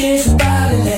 thinking about it.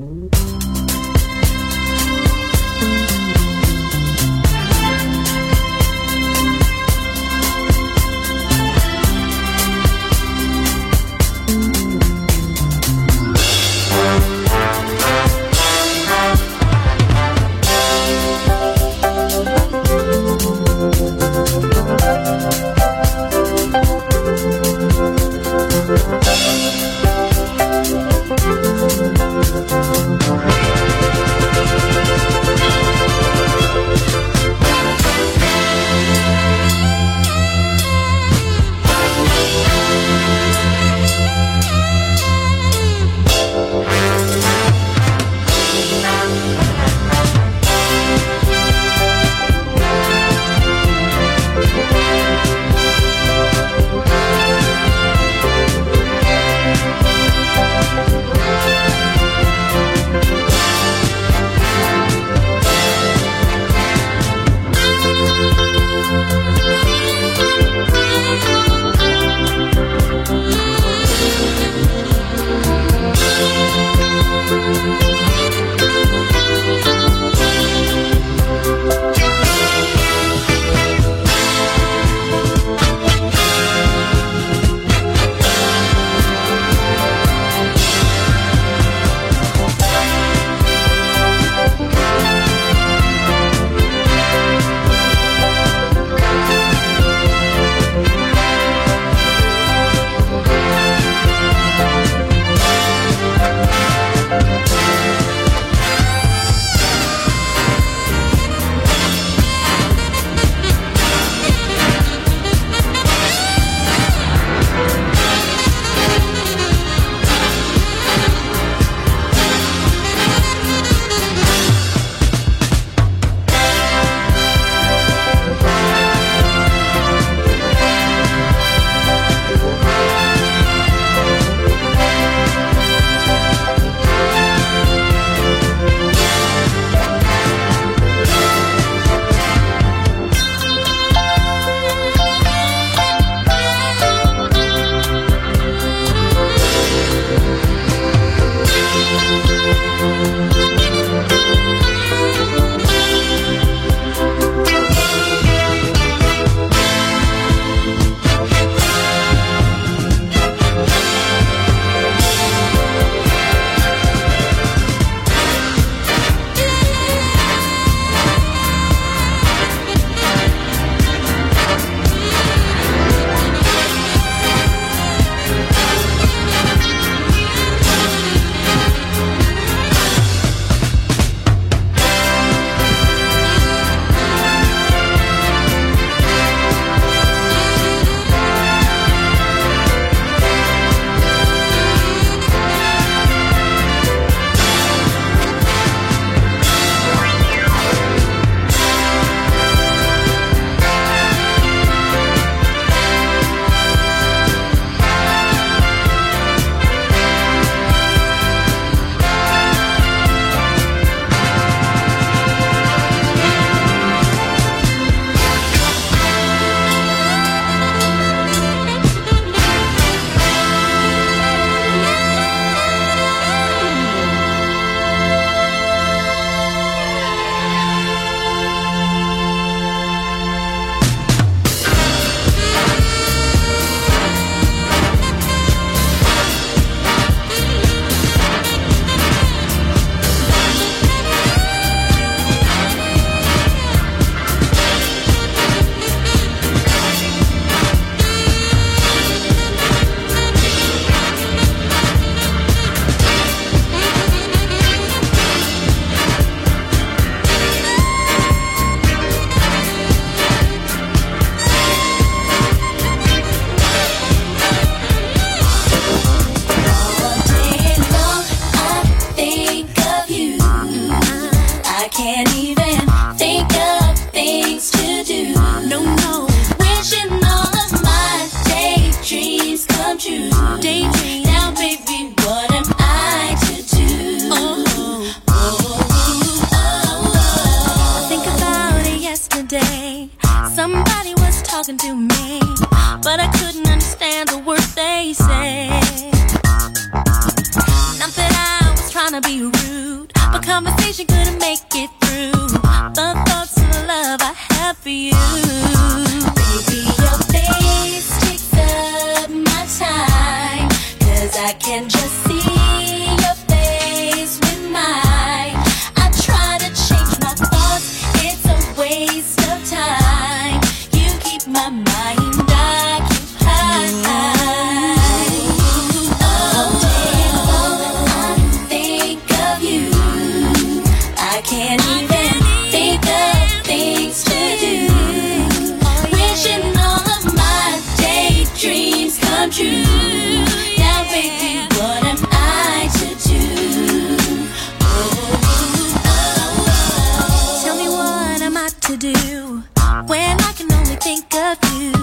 To do when I can only think of you,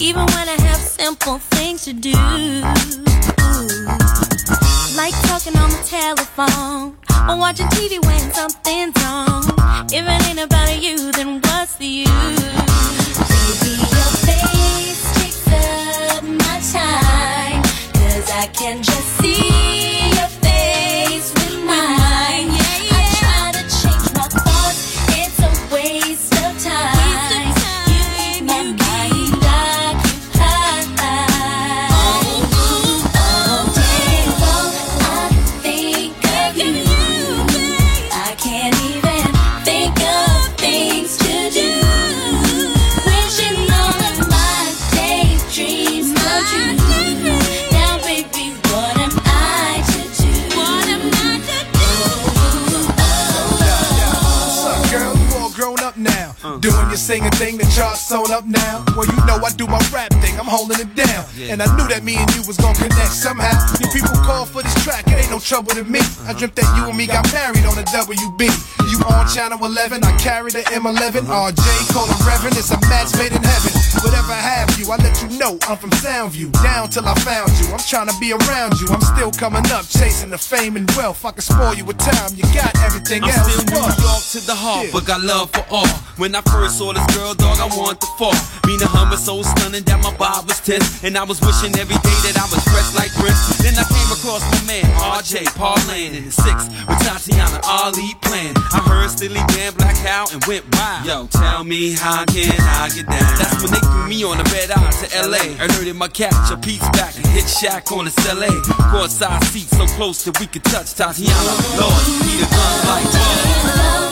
even when I have simple things to do. Like talking on the telephone or watching TV when something's wrong. If charts sewn up now. Well, you know I do my rap I'm holding it down. And I knew that me and you was gonna connect somehow. You people call for this track, it ain't no trouble to me. I dreamt that you and me got married on the WB. You on channel 11, I carry the M11. RJ, call the Reverend, it's a match made in heaven. Whatever I have you, I let you know I'm from Soundview. Down till I found you, I'm trying to be around you. I'm still coming up, chasing the fame and wealth. I can spoil you with time, you got everything I'm else. still New York to the heart, Yeah. but got love for all. When I first saw this girl, dog, I wanted to fall. Being a hummer so stunning that my vibe was tense. And I was wishing every day that I was dressed like Prince. Then I came across my man, RJ, Paul Land in the six, with Tatyana Ali playing. I heard Steely Dan Black Cow and went wild. Yo, tell me how can I get down? That's when they threw me on the red eye to LA. Alerted my catch a piece back and hit Shaq on the LA. Courtside seat so close that we could touch Tatyana. Lord, need a gun like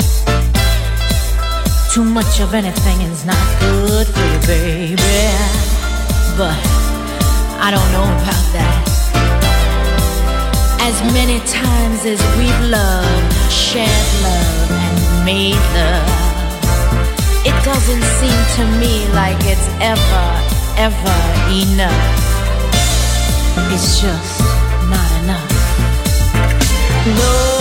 too much of anything is not good for you, baby. But I don't know about that. As many times as we've loved, shared love, and made love, it doesn't seem to me like it's ever, ever enough. It's just not enough. No.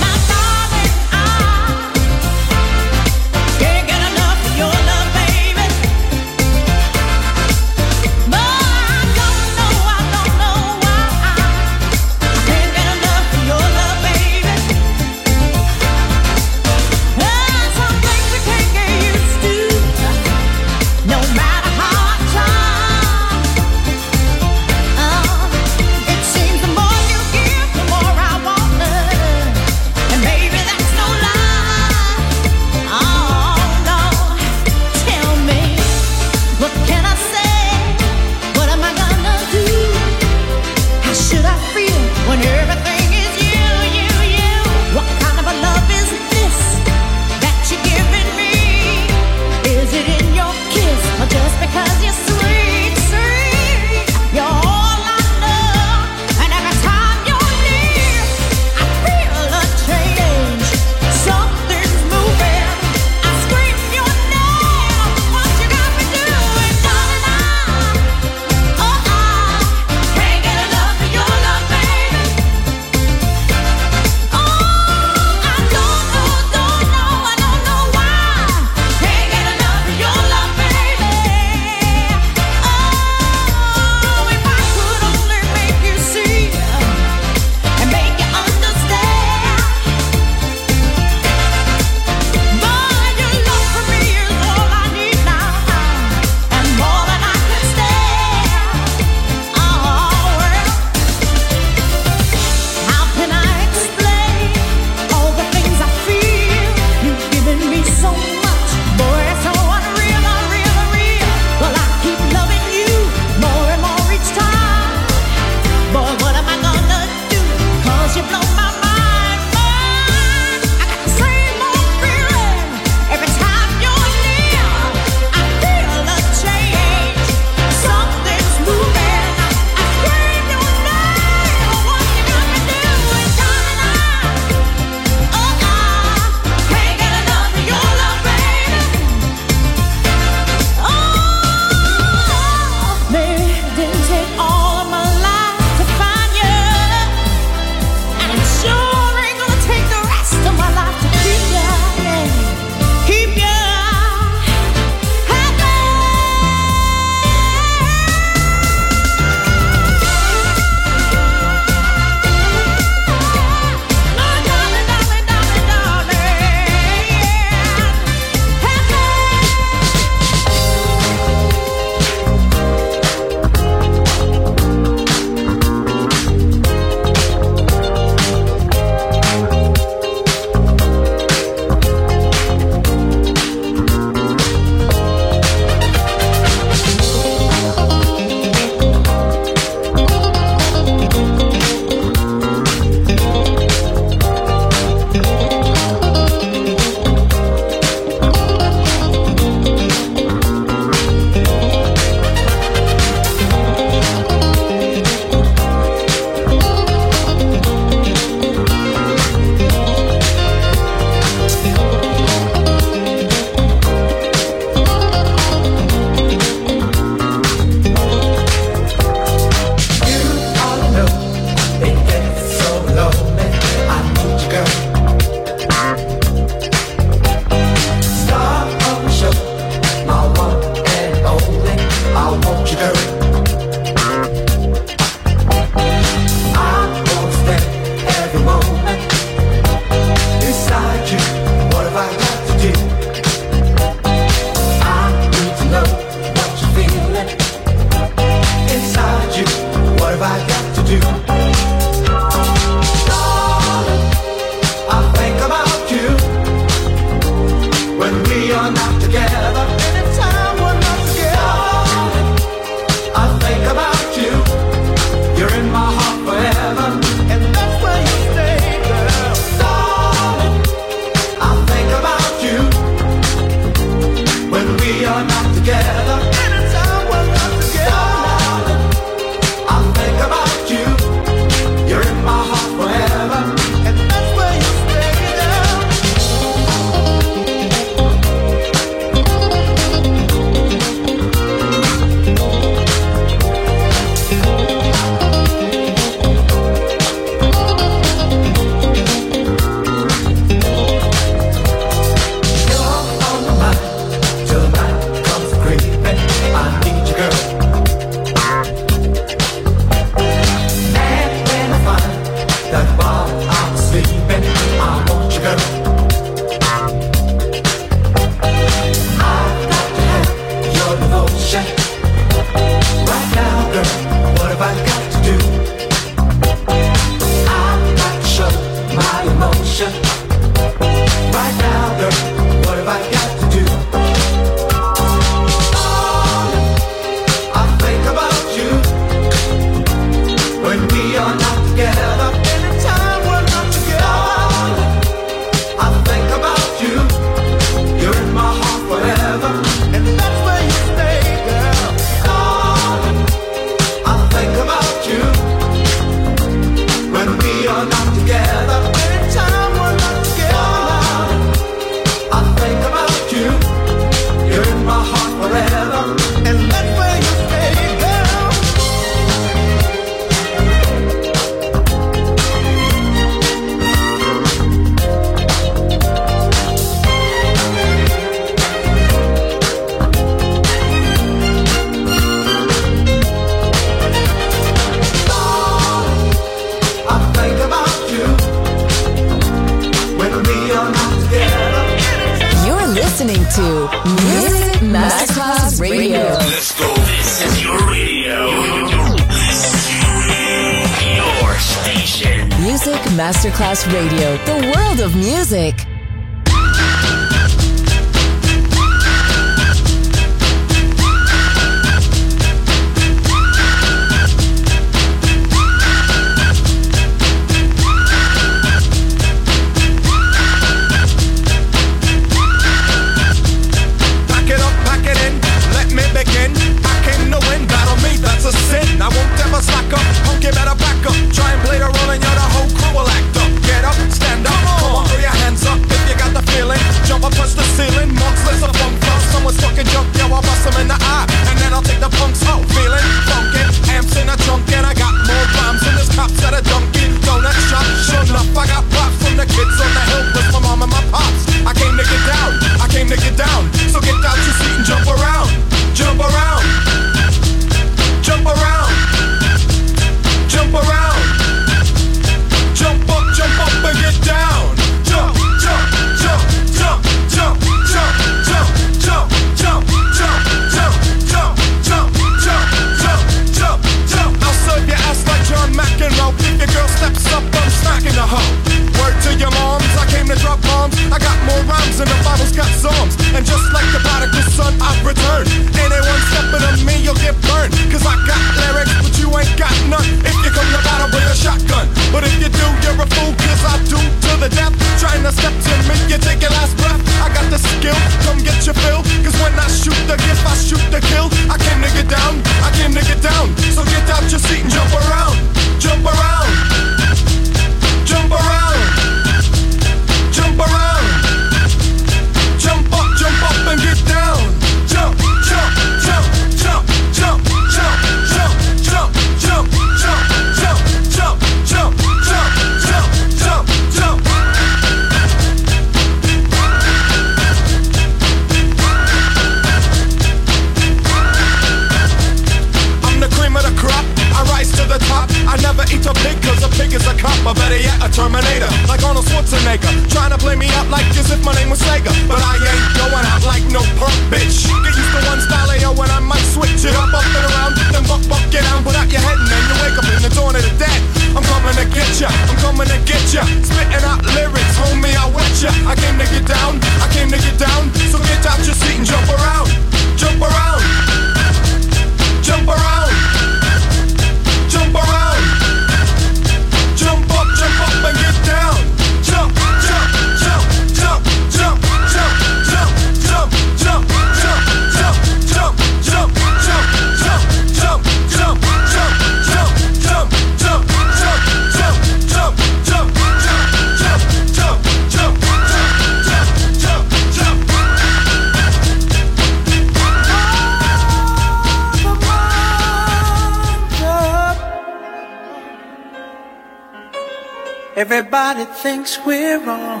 thinks we're wrong.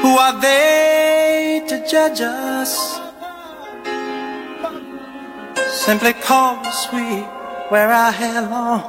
Who are they to judge us? Simply cause we wear our hair long.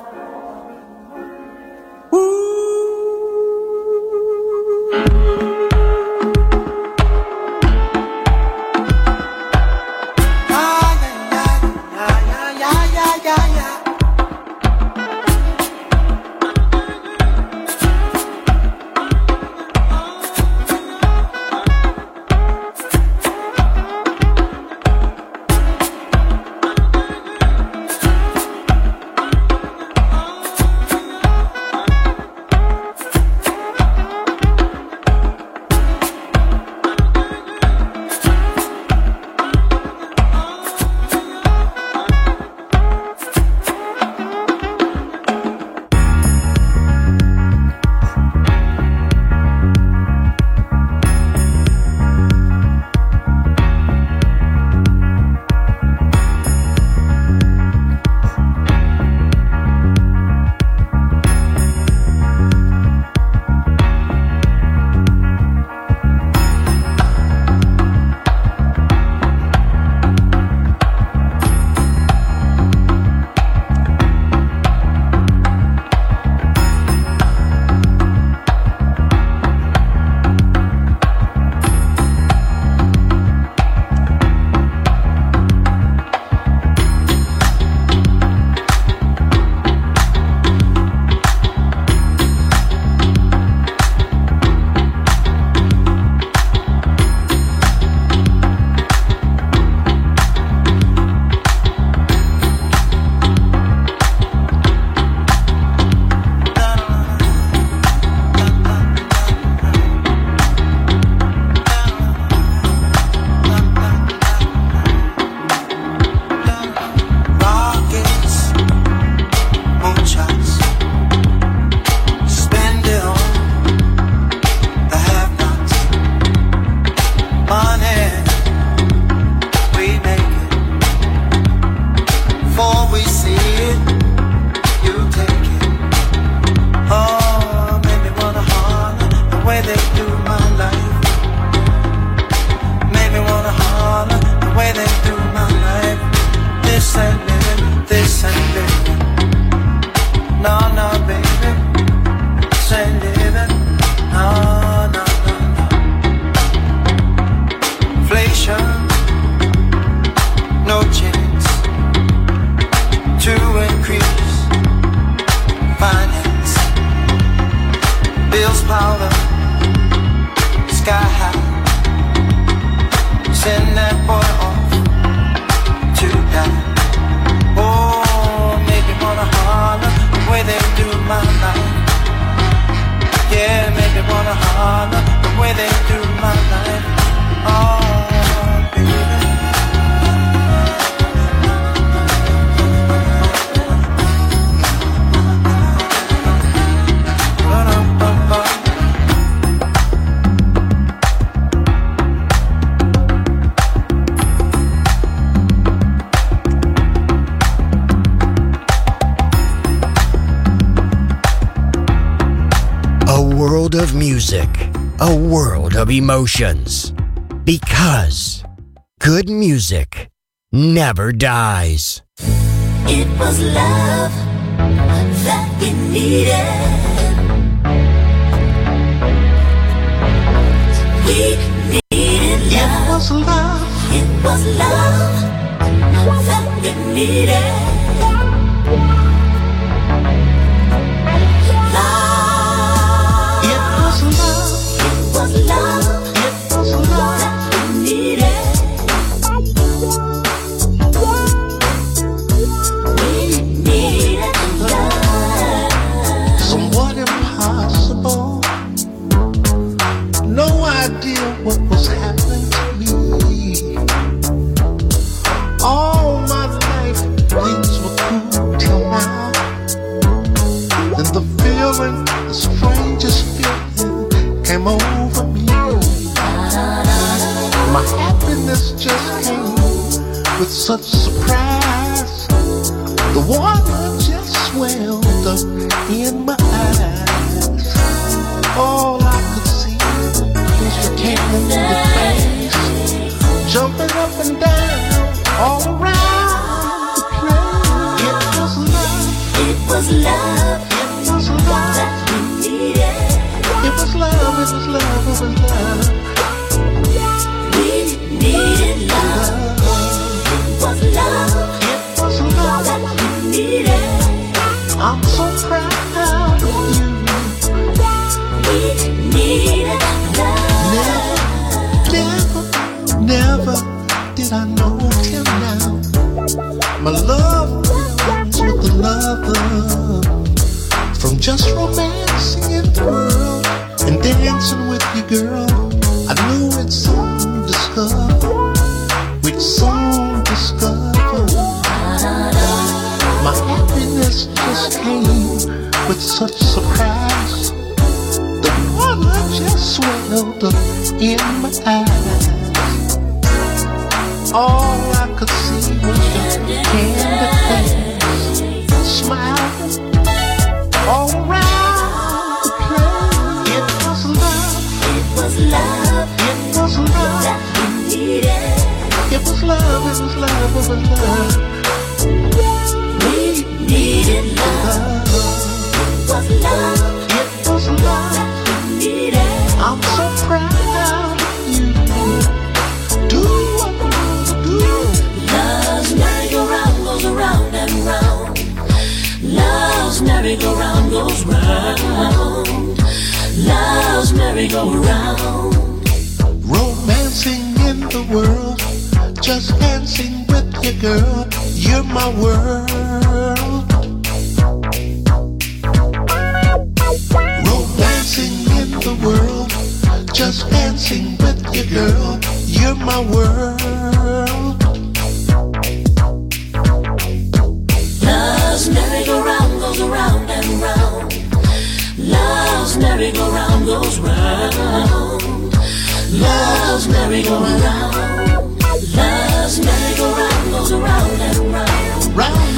Emotions. Because good music never dies. It was love that we needed. We needed love. It was love. It was love that we needed. Just romancing in the world and dancing with you, girl. I knew we'd soon discover. We'd soon discover. My happiness just came with such surprise. The water just swelled up in my eyes. All I could see was your candy face, was love, that we needed. it was love, it was love, it was love. We needed love. It was love It was love. we needed. I'm so proud of you. Do what do. Love's merry-go-round goes around and round. Love's merry-go-round goes round. Love's merry-go-round. The world, just dancing with you, girl. You're my world. Romancing in the world, just dancing with you, girl. You're my world. Love's merry-go-round goes around and round. Love's merry-go-round goes round. Love's merry-go-round. Love's merry-go-round goes around and round. Round